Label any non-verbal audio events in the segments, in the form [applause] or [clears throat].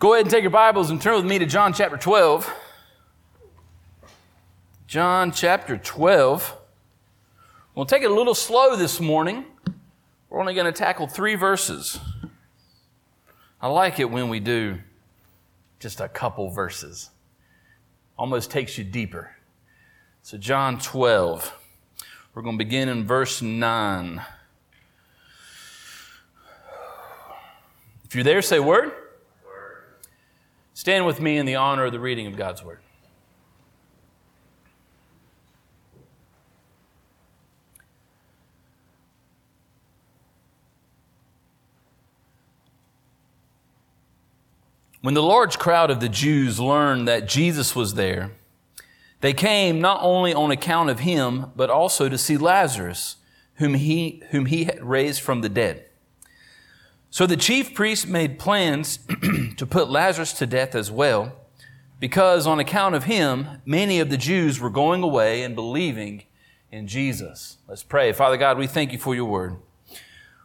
Go ahead and take your Bibles and turn with me to John chapter 12. John chapter 12. We'll take it a little slow this morning. We're only going to tackle three verses. I like it when we do just a couple verses. Almost takes you deeper. So, John 12. We're going to begin in verse 9. If you're there, say word. Stand with me in the honor of the reading of God's word. When the large crowd of the Jews learned that Jesus was there, they came not only on account of him, but also to see Lazarus, whom he, whom he had raised from the dead. So the chief priests made plans [clears throat] to put Lazarus to death as well, because on account of him, many of the Jews were going away and believing in Jesus. Let's pray. Father God, we thank you for your word.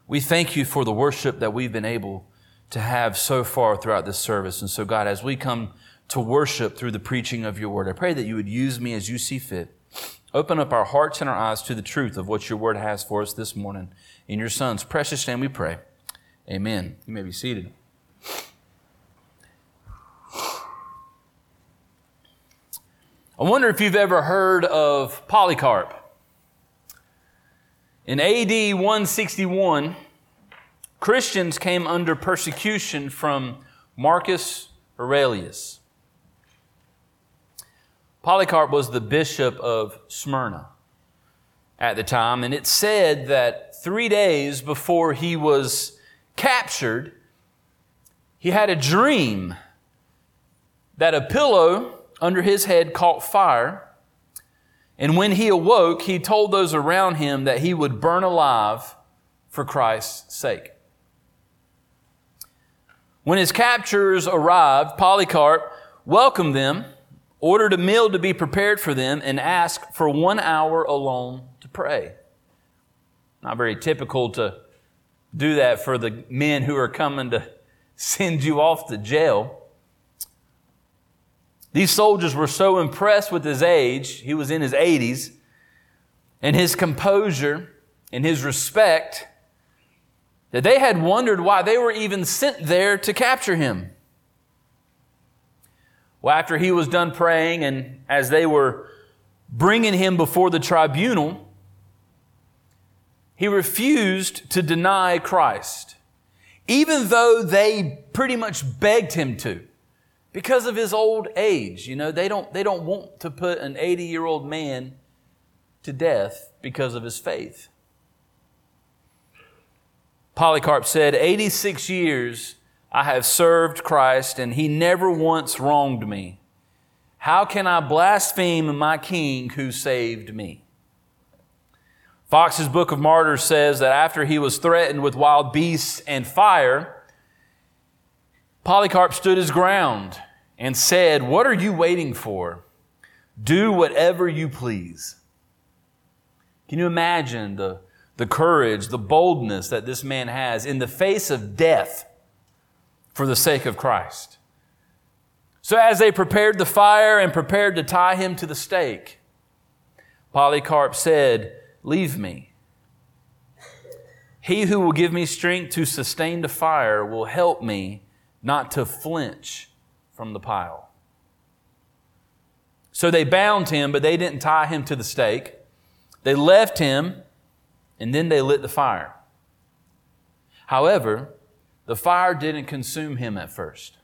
We thank you for the worship that we've been able to have so far throughout this service. And so, God, as we come to worship through the preaching of your word, I pray that you would use me as you see fit. Open up our hearts and our eyes to the truth of what your word has for us this morning. In your son's precious name we pray. Amen. You may be seated. I wonder if you've ever heard of Polycarp. In AD 161, Christians came under persecution from Marcus Aurelius. Polycarp was the bishop of Smyrna at the time, and it said that three days before he was captured, he had a dream that a pillow under his head caught fire. And when he awoke, he told those around him that he would burn alive for Christ's sake. When his captors arrived, Polycarp welcomed them, ordered a meal to be prepared for them, and asked for one hour alone to pray. Not very typical to do that for the men who are coming to send you off to jail. These soldiers were so impressed with his age, he was in his 80s, and his composure and his respect, that they had wondered why they were even sent there to capture him. Well, after he was done praying, and as they were bringing him before the tribunal, he refused to deny Christ, even though they pretty much begged him to because of his old age. You know, they don't, they don't want to put an 80 year old man to death because of his faith. Polycarp said, 86 years I have served Christ and he never once wronged me. How can I blaspheme my king who saved me? Fox's Book of Martyrs says that after he was threatened with wild beasts and fire, Polycarp stood his ground and said, What are you waiting for? Do whatever you please. Can you imagine the, the courage, the boldness that this man has in the face of death for the sake of Christ? So, as they prepared the fire and prepared to tie him to the stake, Polycarp said, Leave me. He who will give me strength to sustain the fire will help me not to flinch from the pile. So they bound him, but they didn't tie him to the stake. They left him, and then they lit the fire. However, the fire didn't consume him at first.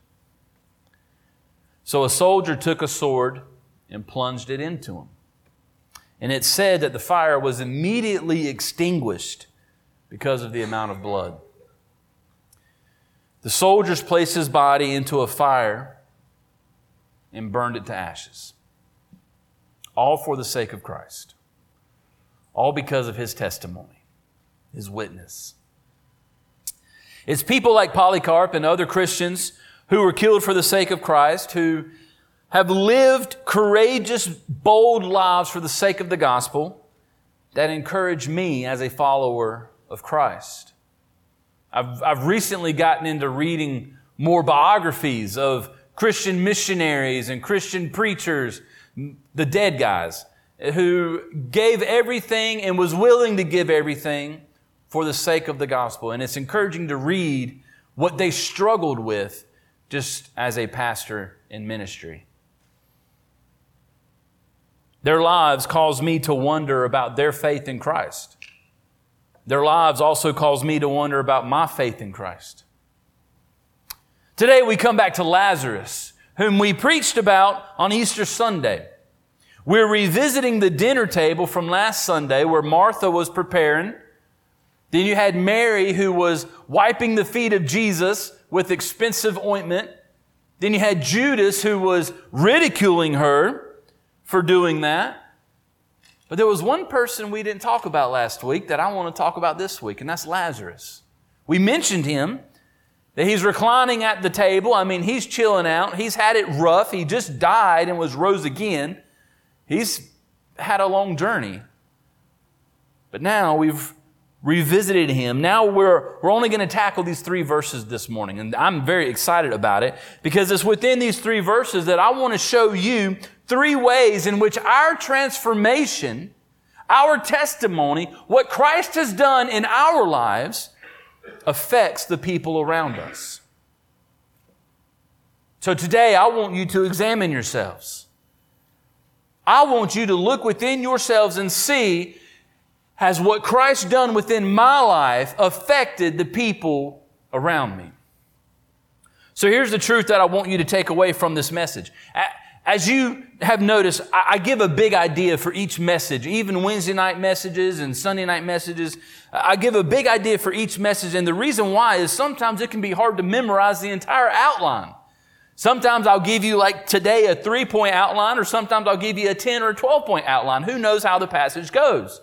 So a soldier took a sword and plunged it into him. And it said that the fire was immediately extinguished because of the amount of blood. The soldiers placed his body into a fire and burned it to ashes. All for the sake of Christ. All because of his testimony, his witness. It's people like Polycarp and other Christians who were killed for the sake of Christ who have lived courageous, bold lives for the sake of the gospel that encourage me as a follower of Christ. I've, I've recently gotten into reading more biographies of Christian missionaries and Christian preachers, the dead guys, who gave everything and was willing to give everything for the sake of the gospel. And it's encouraging to read what they struggled with just as a pastor in ministry. Their lives cause me to wonder about their faith in Christ. Their lives also cause me to wonder about my faith in Christ. Today we come back to Lazarus, whom we preached about on Easter Sunday. We're revisiting the dinner table from last Sunday where Martha was preparing. Then you had Mary who was wiping the feet of Jesus with expensive ointment. Then you had Judas who was ridiculing her for doing that. But there was one person we didn't talk about last week that I want to talk about this week, and that's Lazarus. We mentioned him, that he's reclining at the table. I mean, he's chilling out. He's had it rough. He just died and was rose again. He's had a long journey. But now we've revisited him. Now we're, we're only going to tackle these three verses this morning. And I'm very excited about it because it's within these three verses that I want to show you three ways in which our transformation, our testimony, what Christ has done in our lives affects the people around us. So today I want you to examine yourselves. I want you to look within yourselves and see has what Christ done within my life affected the people around me? So here's the truth that I want you to take away from this message. As you have noticed, I give a big idea for each message, even Wednesday night messages and Sunday night messages. I give a big idea for each message. And the reason why is sometimes it can be hard to memorize the entire outline. Sometimes I'll give you like today a three point outline, or sometimes I'll give you a 10 or a 12 point outline. Who knows how the passage goes?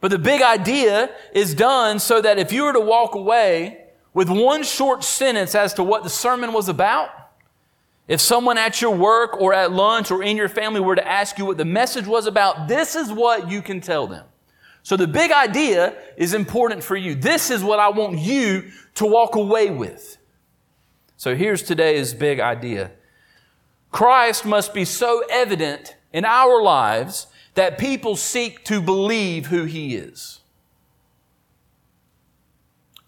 But the big idea is done so that if you were to walk away with one short sentence as to what the sermon was about, if someone at your work or at lunch or in your family were to ask you what the message was about, this is what you can tell them. So the big idea is important for you. This is what I want you to walk away with. So here's today's big idea. Christ must be so evident in our lives that people seek to believe who he is.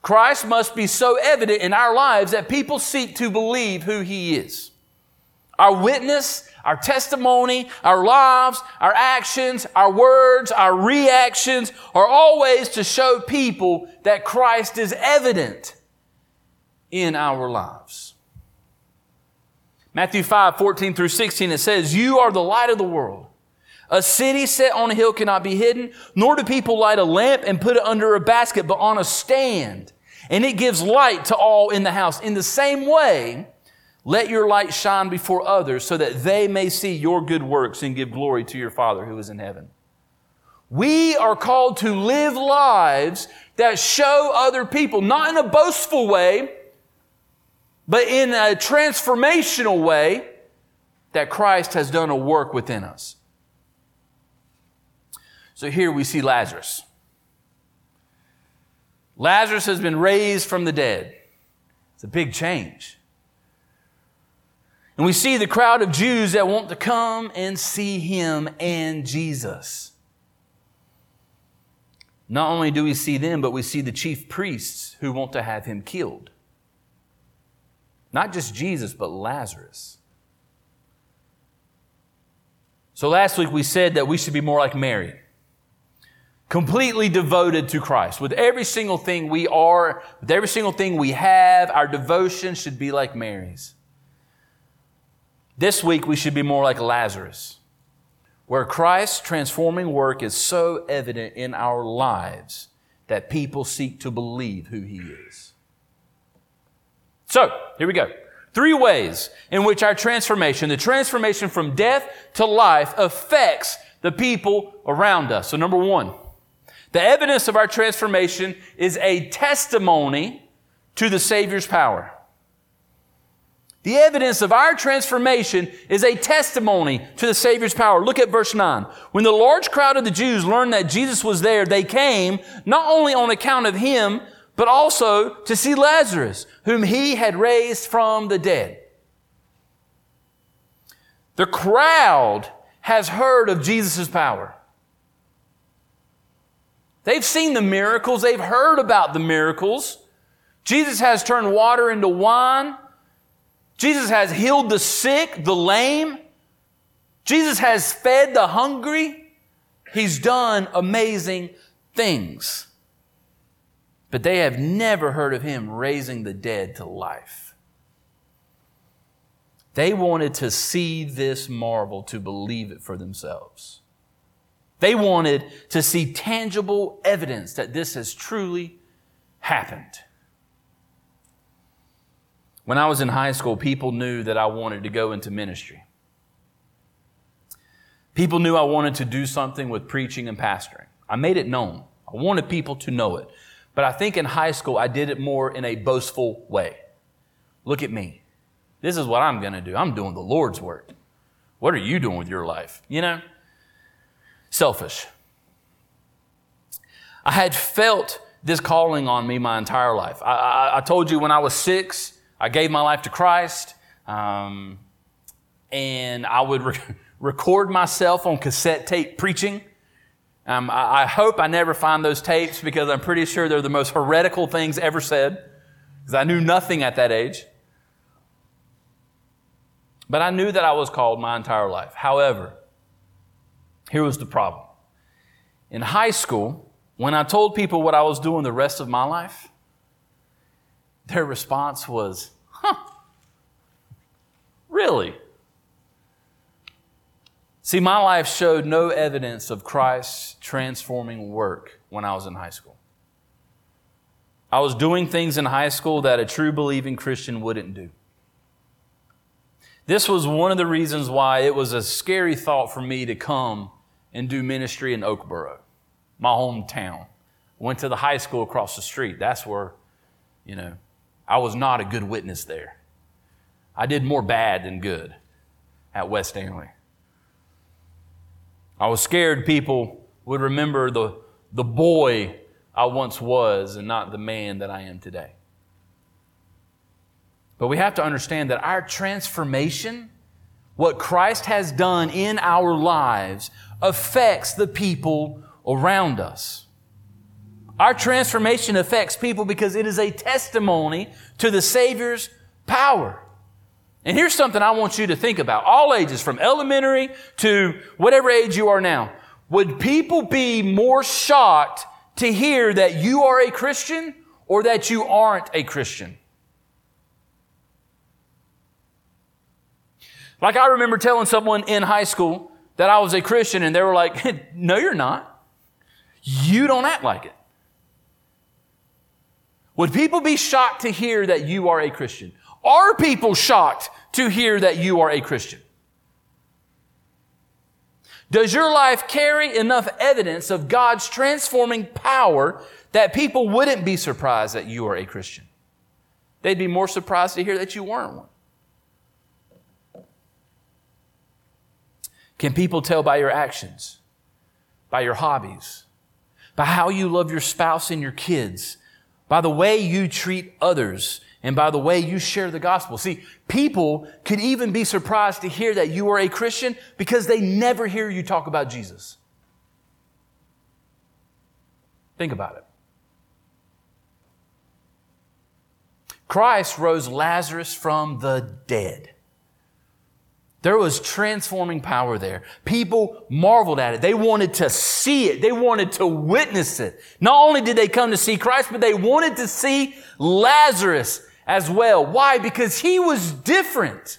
Christ must be so evident in our lives that people seek to believe who he is. Our witness, our testimony, our lives, our actions, our words, our reactions are always to show people that Christ is evident in our lives. Matthew 5, 14 through 16, it says, You are the light of the world. A city set on a hill cannot be hidden, nor do people light a lamp and put it under a basket, but on a stand. And it gives light to all in the house. In the same way, let your light shine before others so that they may see your good works and give glory to your Father who is in heaven. We are called to live lives that show other people, not in a boastful way, but in a transformational way, that Christ has done a work within us. So here we see Lazarus. Lazarus has been raised from the dead. It's a big change. And we see the crowd of Jews that want to come and see him and Jesus. Not only do we see them, but we see the chief priests who want to have him killed. Not just Jesus, but Lazarus. So last week we said that we should be more like Mary completely devoted to Christ. With every single thing we are, with every single thing we have, our devotion should be like Mary's. This week we should be more like Lazarus, where Christ's transforming work is so evident in our lives that people seek to believe who he is. So, here we go. Three ways in which our transformation, the transformation from death to life, affects the people around us. So, number one, the evidence of our transformation is a testimony to the Savior's power. The evidence of our transformation is a testimony to the Savior's power. Look at verse 9. When the large crowd of the Jews learned that Jesus was there, they came not only on account of him, but also to see Lazarus, whom he had raised from the dead. The crowd has heard of Jesus' power. They've seen the miracles. They've heard about the miracles. Jesus has turned water into wine. Jesus has healed the sick, the lame. Jesus has fed the hungry. He's done amazing things. But they have never heard of him raising the dead to life. They wanted to see this marvel to believe it for themselves. They wanted to see tangible evidence that this has truly happened. When I was in high school, people knew that I wanted to go into ministry. People knew I wanted to do something with preaching and pastoring. I made it known. I wanted people to know it. But I think in high school, I did it more in a boastful way. Look at me. This is what I'm going to do. I'm doing the Lord's work. What are you doing with your life? You know? Selfish. I had felt this calling on me my entire life. I, I, I told you when I was six, I gave my life to Christ, um, and I would re- [laughs] record myself on cassette tape preaching. Um, I, I, hope I never find those tapes because I'm pretty sure they're the most heretical things ever said, because I knew nothing at that age. But I knew that I was called my entire life. However, here was the problem. In high school, when I told people what I was doing the rest of my life, their response was, huh, really? See, my life showed no evidence of Christ's transforming work when I was in high school. I was doing things in high school that a true believing Christian wouldn't do. This was one of the reasons why it was a scary thought for me to come and do ministry in Oakboro, my hometown. Went to the high school across the street. That's where, you know, I was not a good witness there. I did more bad than good at West Stanly. I was scared people would remember the, the boy I once was and not the man that I am today. But we have to understand that our transformation, what Christ has done in our lives, affects the people around us. Our transformation affects people because it is a testimony to the Savior's power. And here's something I want you to think about. All ages, from elementary to whatever age you are now. Would people be more shocked to hear that you are a Christian or that you aren't a Christian? Like I remember telling someone in high school that I was a Christian and they were like, [laughs] no, you're not. You don't act like it. Would people be shocked to hear that you are a Christian? Are people shocked to hear that you are a Christian? Does your life carry enough evidence of God's transforming power that people wouldn't be surprised that you are a Christian? They'd be more surprised to hear that you weren't one. Can people tell by your actions, by your hobbies, by how you love your spouse and your kids, by the way you treat others and by the way you share the gospel. See, people could even be surprised to hear that you are a Christian because they never hear you talk about Jesus. Think about it. Christ rose Lazarus from the dead. There was transforming power there. People marveled at it. They wanted to see it. They wanted to witness it. Not only did they come to see Christ, but they wanted to see Lazarus as well. Why? Because he was different.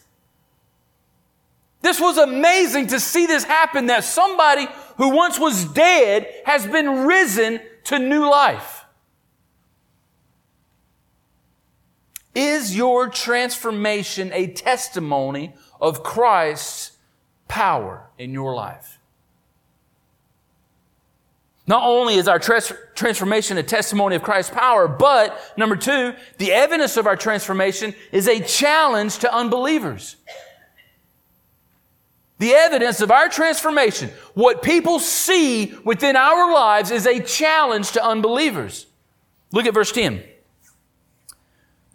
This was amazing to see this happen that somebody who once was dead has been risen to new life. Is your transformation a testimony of Christ's power in your life. Not only is our trans- transformation a testimony of Christ's power, but number two, the evidence of our transformation is a challenge to unbelievers. The evidence of our transformation, what people see within our lives, is a challenge to unbelievers. Look at verse 10.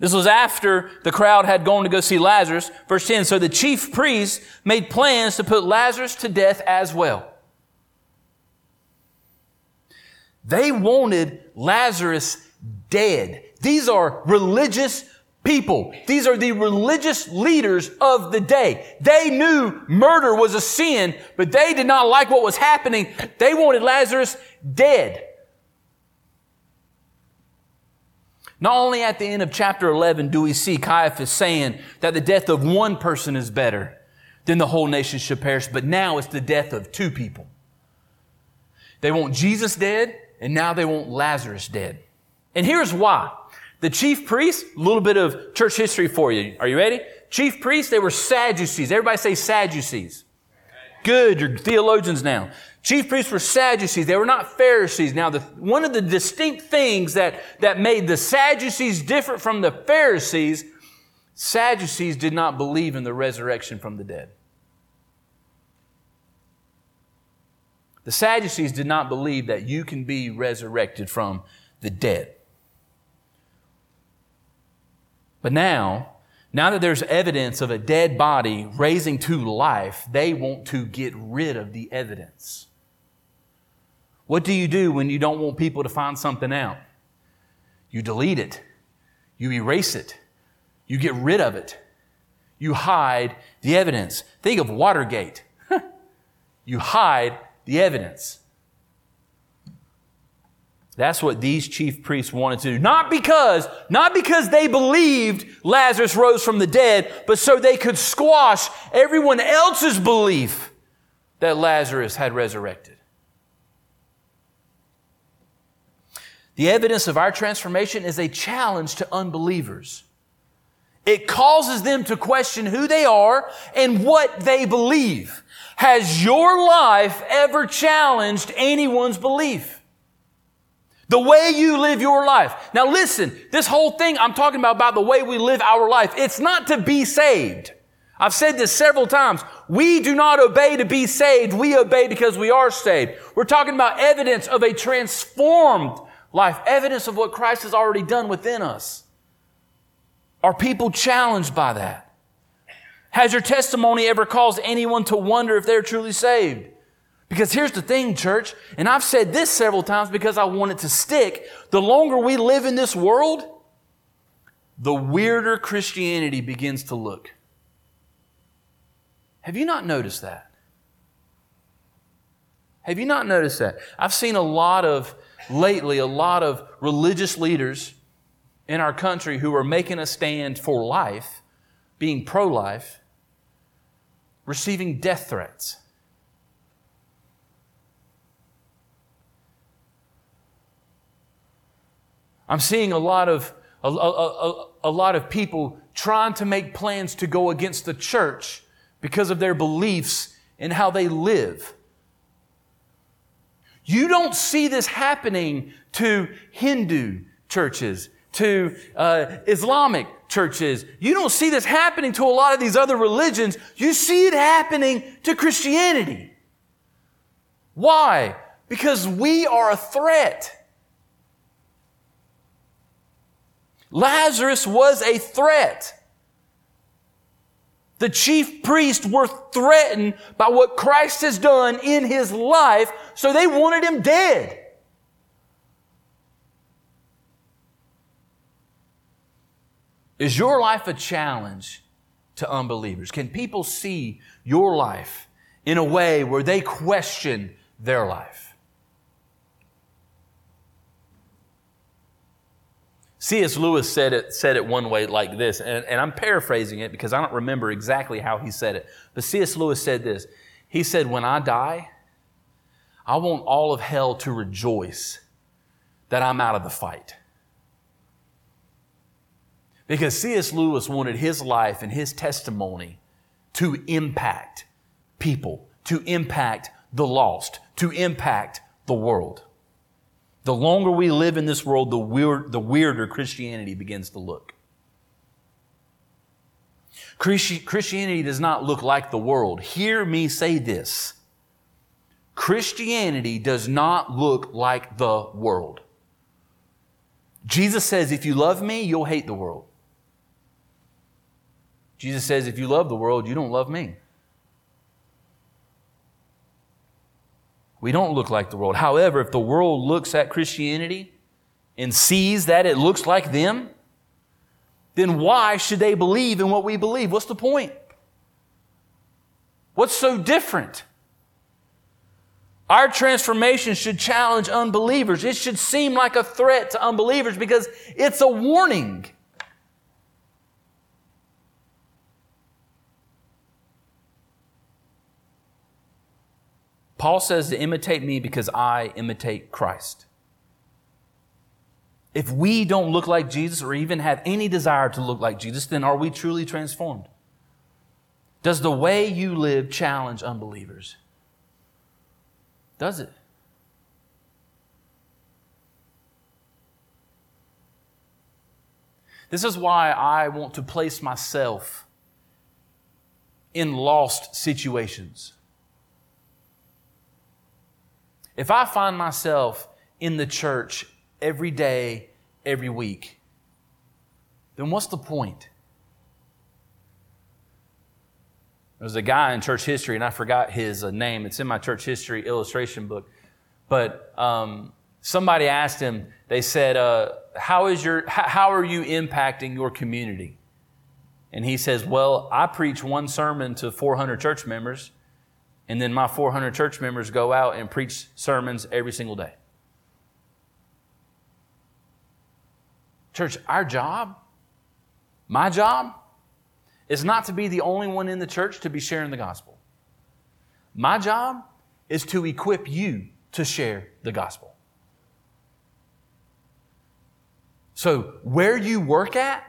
This was after the crowd had gone to go see Lazarus. Verse 10 So the chief priests made plans to put Lazarus to death as well. They wanted Lazarus dead. These are religious people. These are the religious leaders of the day. They knew murder was a sin, but they did not like what was happening. They wanted Lazarus dead. Not only at the end of chapter 11 do we see Caiaphas saying that the death of one person is better than the whole nation should perish, but now it's the death of two people. They want Jesus dead, and now they want Lazarus dead. And here's why. The chief priests, a little bit of church history for you. Are you ready? Chief priests, they were Sadducees. Everybody say Sadducees. Good, you're theologians now. Chief priests were Sadducees. They were not Pharisees. Now, the, one of the distinct things that, that made the Sadducees different from the Pharisees, Sadducees did not believe in the resurrection from the dead. The Sadducees did not believe that you can be resurrected from the dead. But now, now that there's evidence of a dead body raising to life, they want to get rid of the evidence. What do you do when you don't want people to find something out? You delete it. You erase it. You get rid of it. You hide the evidence. Think of Watergate. [laughs] you hide the evidence. That's what these chief priests wanted to do. Not because, not because they believed Lazarus rose from the dead, but so they could squash everyone else's belief that Lazarus had resurrected. The evidence of our transformation is a challenge to unbelievers. It causes them to question who they are and what they believe. Has your life ever challenged anyone's belief? The way you live your life. Now listen, this whole thing I'm talking about, about the way we live our life, it's not to be saved. I've said this several times. We do not obey to be saved. We obey because we are saved. We're talking about evidence of a transformed life, evidence of what Christ has already done within us. Are people challenged by that? Has your testimony ever caused anyone to wonder if they're truly saved? Because here's the thing, church, and I've said this several times because I want it to stick. The longer we live in this world, the weirder Christianity begins to look. Have you not noticed that? Have you not noticed that? I've seen a lot of, lately, a lot of religious leaders in our country who are making a stand for life, being pro life, receiving death threats. I'm seeing a lot of, a, a, a, a, lot of people trying to make plans to go against the church because of their beliefs and how they live. You don't see this happening to Hindu churches, to uh, Islamic churches. You don't see this happening to a lot of these other religions. You see it happening to Christianity. Why? Because we are a threat. Lazarus was a threat. The chief priests were threatened by what Christ has done in his life, so they wanted him dead. Is your life a challenge to unbelievers? Can people see your life in a way where they question their life? C.S. Lewis said it, said it one way like this, and, and I'm paraphrasing it because I don't remember exactly how he said it. But C.S. Lewis said this He said, When I die, I want all of hell to rejoice that I'm out of the fight. Because C.S. Lewis wanted his life and his testimony to impact people, to impact the lost, to impact the world. The longer we live in this world, the, weird, the weirder Christianity begins to look. Christianity does not look like the world. Hear me say this Christianity does not look like the world. Jesus says, if you love me, you'll hate the world. Jesus says, if you love the world, you don't love me. We don't look like the world. However, if the world looks at Christianity and sees that it looks like them, then why should they believe in what we believe? What's the point? What's so different? Our transformation should challenge unbelievers. It should seem like a threat to unbelievers because it's a warning. Paul says to imitate me because I imitate Christ. If we don't look like Jesus or even have any desire to look like Jesus, then are we truly transformed? Does the way you live challenge unbelievers? Does it? This is why I want to place myself in lost situations. If I find myself in the church every day, every week, then what's the point? There was a guy in church history, and I forgot his uh, name. It's in my church history illustration book. But um, somebody asked him, they said, uh, how, is your, how are you impacting your community? And he says, Well, I preach one sermon to 400 church members, and then my 400 church members go out and preach sermons every single day. Church, our job, my job, is not to be the only one in the church to be sharing the gospel. My job is to equip you to share the gospel. So, where you work at,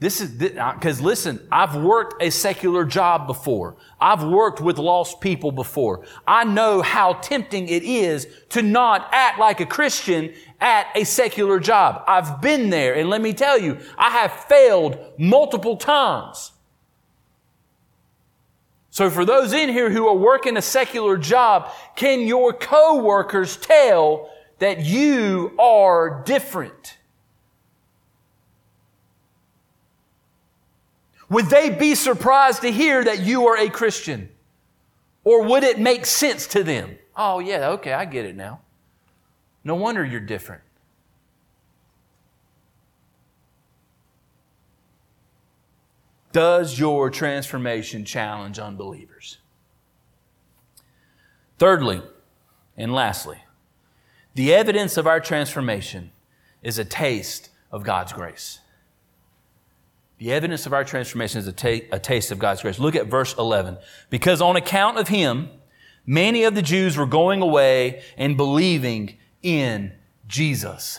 this is because listen, I've worked a secular job before. I've worked with lost people before. I know how tempting it is to not act like a Christian at a secular job. I've been there, and let me tell you, I have failed multiple times. So for those in here who are working a secular job, can your coworkers tell that you are different? Would they be surprised to hear that you are a Christian? Or would it make sense to them? Oh, yeah, okay, I get it now. No wonder you're different. Does your transformation challenge unbelievers? Thirdly, and lastly, the evidence of our transformation is a taste of God's grace. The evidence of our transformation is a, ta- a, taste of God's grace. Look at verse 11. Because on account of him, many of the Jews were going away and believing in Jesus.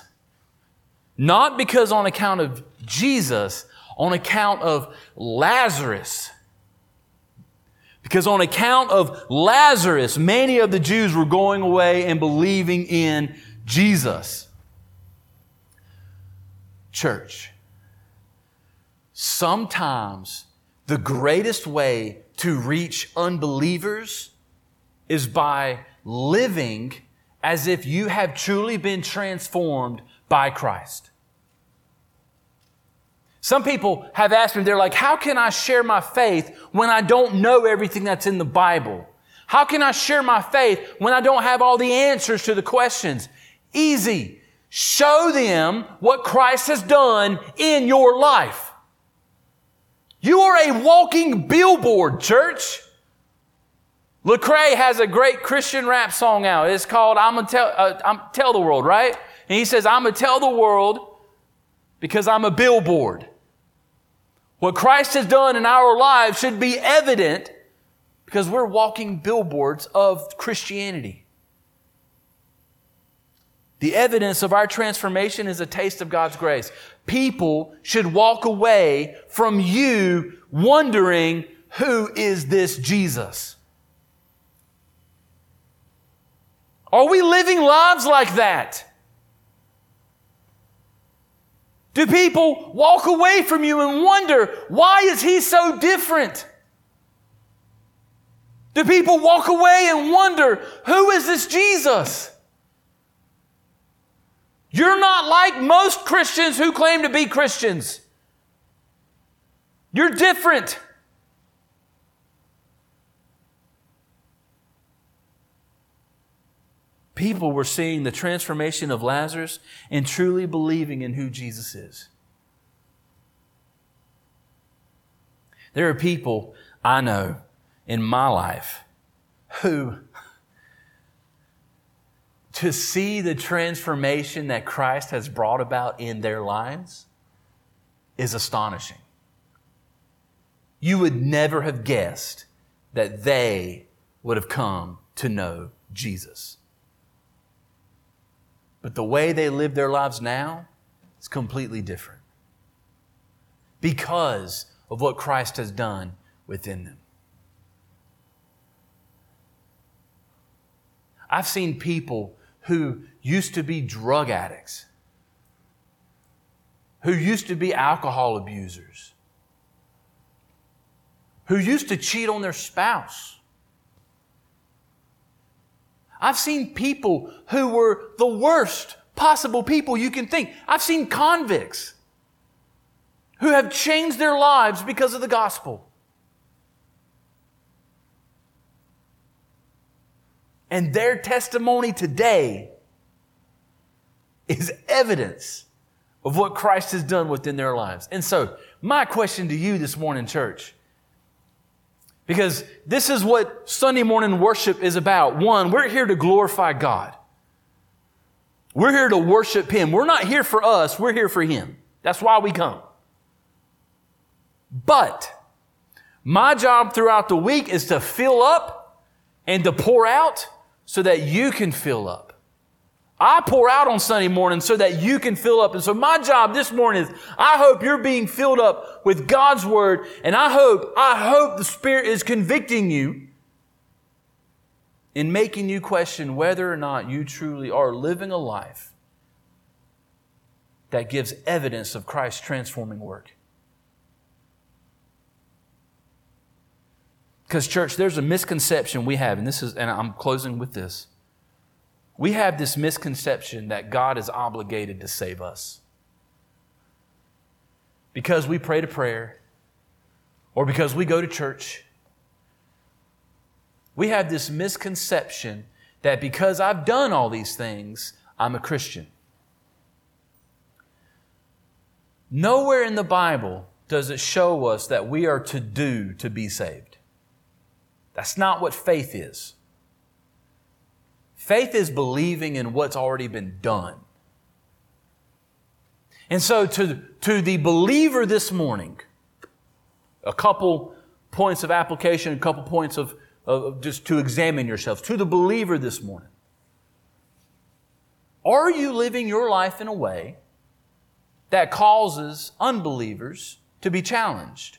Not because on account of Jesus, on account of Lazarus. Because on account of Lazarus, many of the Jews were going away and believing in Jesus. Church, sometimes the greatest way to reach unbelievers is by living as if you have truly been transformed by Christ. Some people have asked me, they're like, how can I share my faith when I don't know everything that's in the Bible? How can I share my faith when I don't have all the answers to the questions? Easy. Show them what Christ has done in your life. You are a walking billboard, church. Lecrae has a great Christian rap song out. It's called "I'm gonna tell, uh, I'm, tell the world," right? And he says, "I'm gonna tell the world because I'm a billboard." What Christ has done in our lives should be evident because we're walking billboards of Christianity. The evidence of our transformation is a taste of God's grace. People should walk away from you wondering, who is this Jesus? Are we living lives like that? Do people walk away from you and wonder, why is he so different? Do people walk away and wonder, who is this Jesus? You're not like most Christians who claim to be Christians. You're different. People were seeing the transformation of Lazarus and truly believing in who Jesus is. There are people I know in my life who to see the transformation that Christ has brought about in their lives is astonishing. You would never have guessed that they would have come to know Jesus. But the way they live their lives now is completely different because of what Christ has done within them. I've seen people who used to be drug addicts, who used to be alcohol abusers, who used to cheat on their spouse. I've seen people who were the worst possible people you can think. I've seen convicts who have changed their lives because of the gospel. And their testimony today is evidence of what Christ has done within their lives. And so, my question to you this morning, church, because this is what Sunday morning worship is about. One, we're here to glorify God. We're here to worship Him. We're not here for us, we're here for Him. That's why we come. But my job throughout the week is to fill up and to pour out so that you can fill up. I pour out on Sunday morning so that you can fill up. And so my job this morning is I hope you're being filled up with God's word. And I hope, I hope the Spirit is convicting you in making you question whether or not you truly are living a life that gives evidence of Christ's transforming work. Because, church, there's a misconception we have, and this is, and I'm closing with this. We have this misconception that God is obligated to save us. Because we pray to prayer, or because we go to church, we have this misconception that because I've done all these things, I'm a Christian. Nowhere in the Bible does it show us that we are to do to be saved. That's not what faith is. Faith is believing in what's already been done. And so, to, to the believer this morning, a couple points of application, a couple points of, of just to examine yourselves. To the believer this morning, are you living your life in a way that causes unbelievers to be challenged?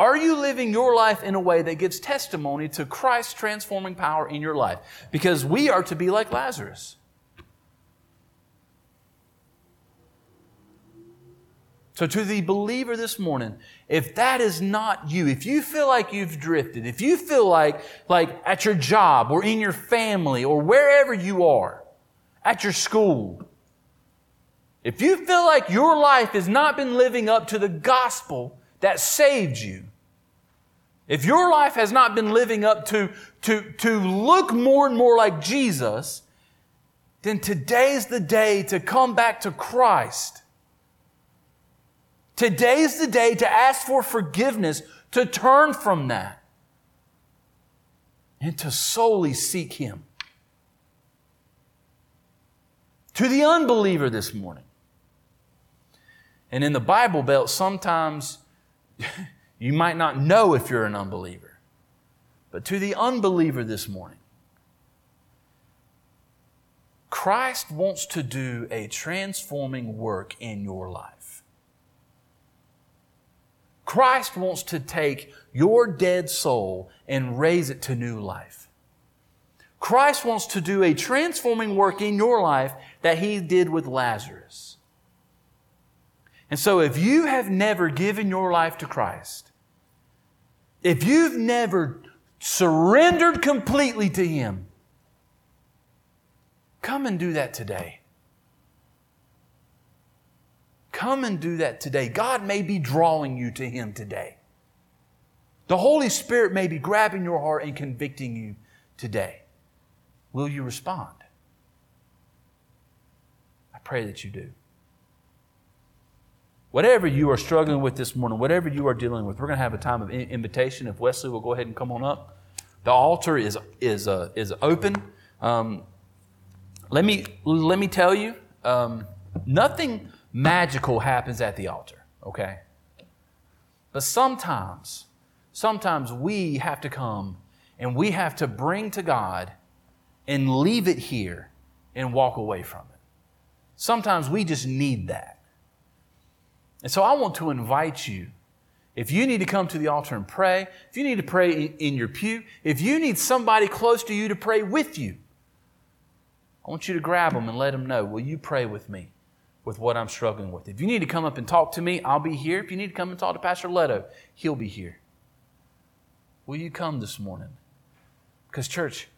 Are you living your life in a way that gives testimony to Christ's transforming power in your life? Because we are to be like Lazarus. So, to the believer this morning, if that is not you, if you feel like you've drifted, if you feel like, like at your job or in your family or wherever you are, at your school, if you feel like your life has not been living up to the gospel that saved you, if your life has not been living up to, to, to look more and more like Jesus, then today's the day to come back to Christ. Today's the day to ask for forgiveness, to turn from that, and to solely seek Him. To the unbeliever this morning. And in the Bible Belt, sometimes [laughs] You might not know if you're an unbeliever. But to the unbeliever this morning, Christ wants to do a transforming work in your life. Christ wants to take your dead soul and raise it to new life. Christ wants to do a transforming work in your life that he did with Lazarus. And so if you have never given your life to Christ, if you've never surrendered completely to Him, come and do that today. Come and do that today. God may be drawing you to Him today. The Holy Spirit may be grabbing your heart and convicting you today. Will you respond? I pray that you do. Whatever you are struggling with this morning, whatever you are dealing with, we're going to have a time of invitation. If Wesley will go ahead and come on up, the altar is is uh, is open. Um, let me let me tell you, um, nothing magical happens at the altar. Okay, but sometimes, sometimes we have to come and we have to bring to God and leave it here and walk away from it. Sometimes we just need that. And so I want to invite you. If you need to come to the altar and pray, if you need to pray in your pew, if you need somebody close to you to pray with you, I want you to grab them and let them know, will you pray with me with what I'm struggling with? If you need to come up and talk to me, I'll be here. If you need to come and talk to Pastor Leto, he'll be here. Will you come this morning? Because, church,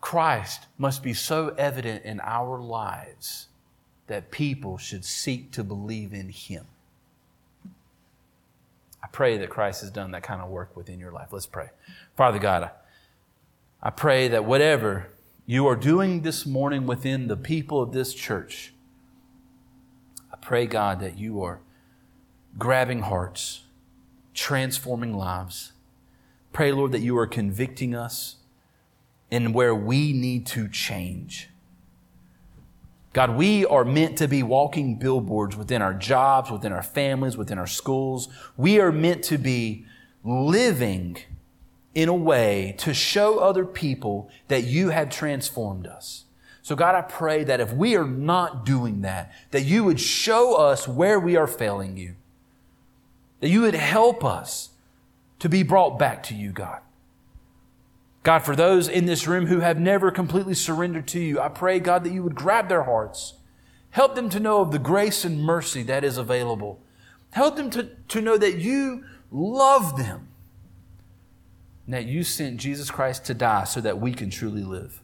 Christ must be so evident in our lives that people should seek to believe in Him. I pray that Christ has done that kind of work within your life. Let's pray. Father God, I pray that whatever you are doing this morning within the people of this church, I pray, God, that you are grabbing hearts, transforming lives. Pray, Lord, that you are convicting us in where we need to change. God, we are meant to be walking billboards within our jobs, within our families, within our schools. We are meant to be living in a way to show other people that you have transformed us. So God, I pray that if we are not doing that, that you would show us where we are failing you. That you would help us to be brought back to you, God. God, for those in this room who have never completely surrendered to you, I pray, God, that you would grab their hearts. Help them to know of the grace and mercy that is available. Help them to, to know that you love them and that you sent Jesus Christ to die so that we can truly live.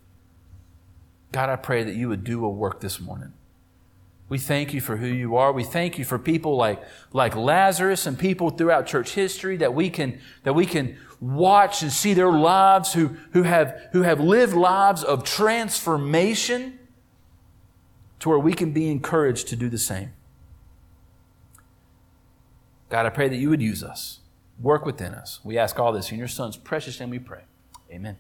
God, I pray that you would do a work this morning. We thank you for who you are. We thank you for people like, like Lazarus and people throughout church history that we can, that we can watch and see their lives who, who, have, who have lived lives of transformation to where we can be encouraged to do the same. God, I pray that you would use us, work within us. We ask all this in your Son's precious name we pray. Amen.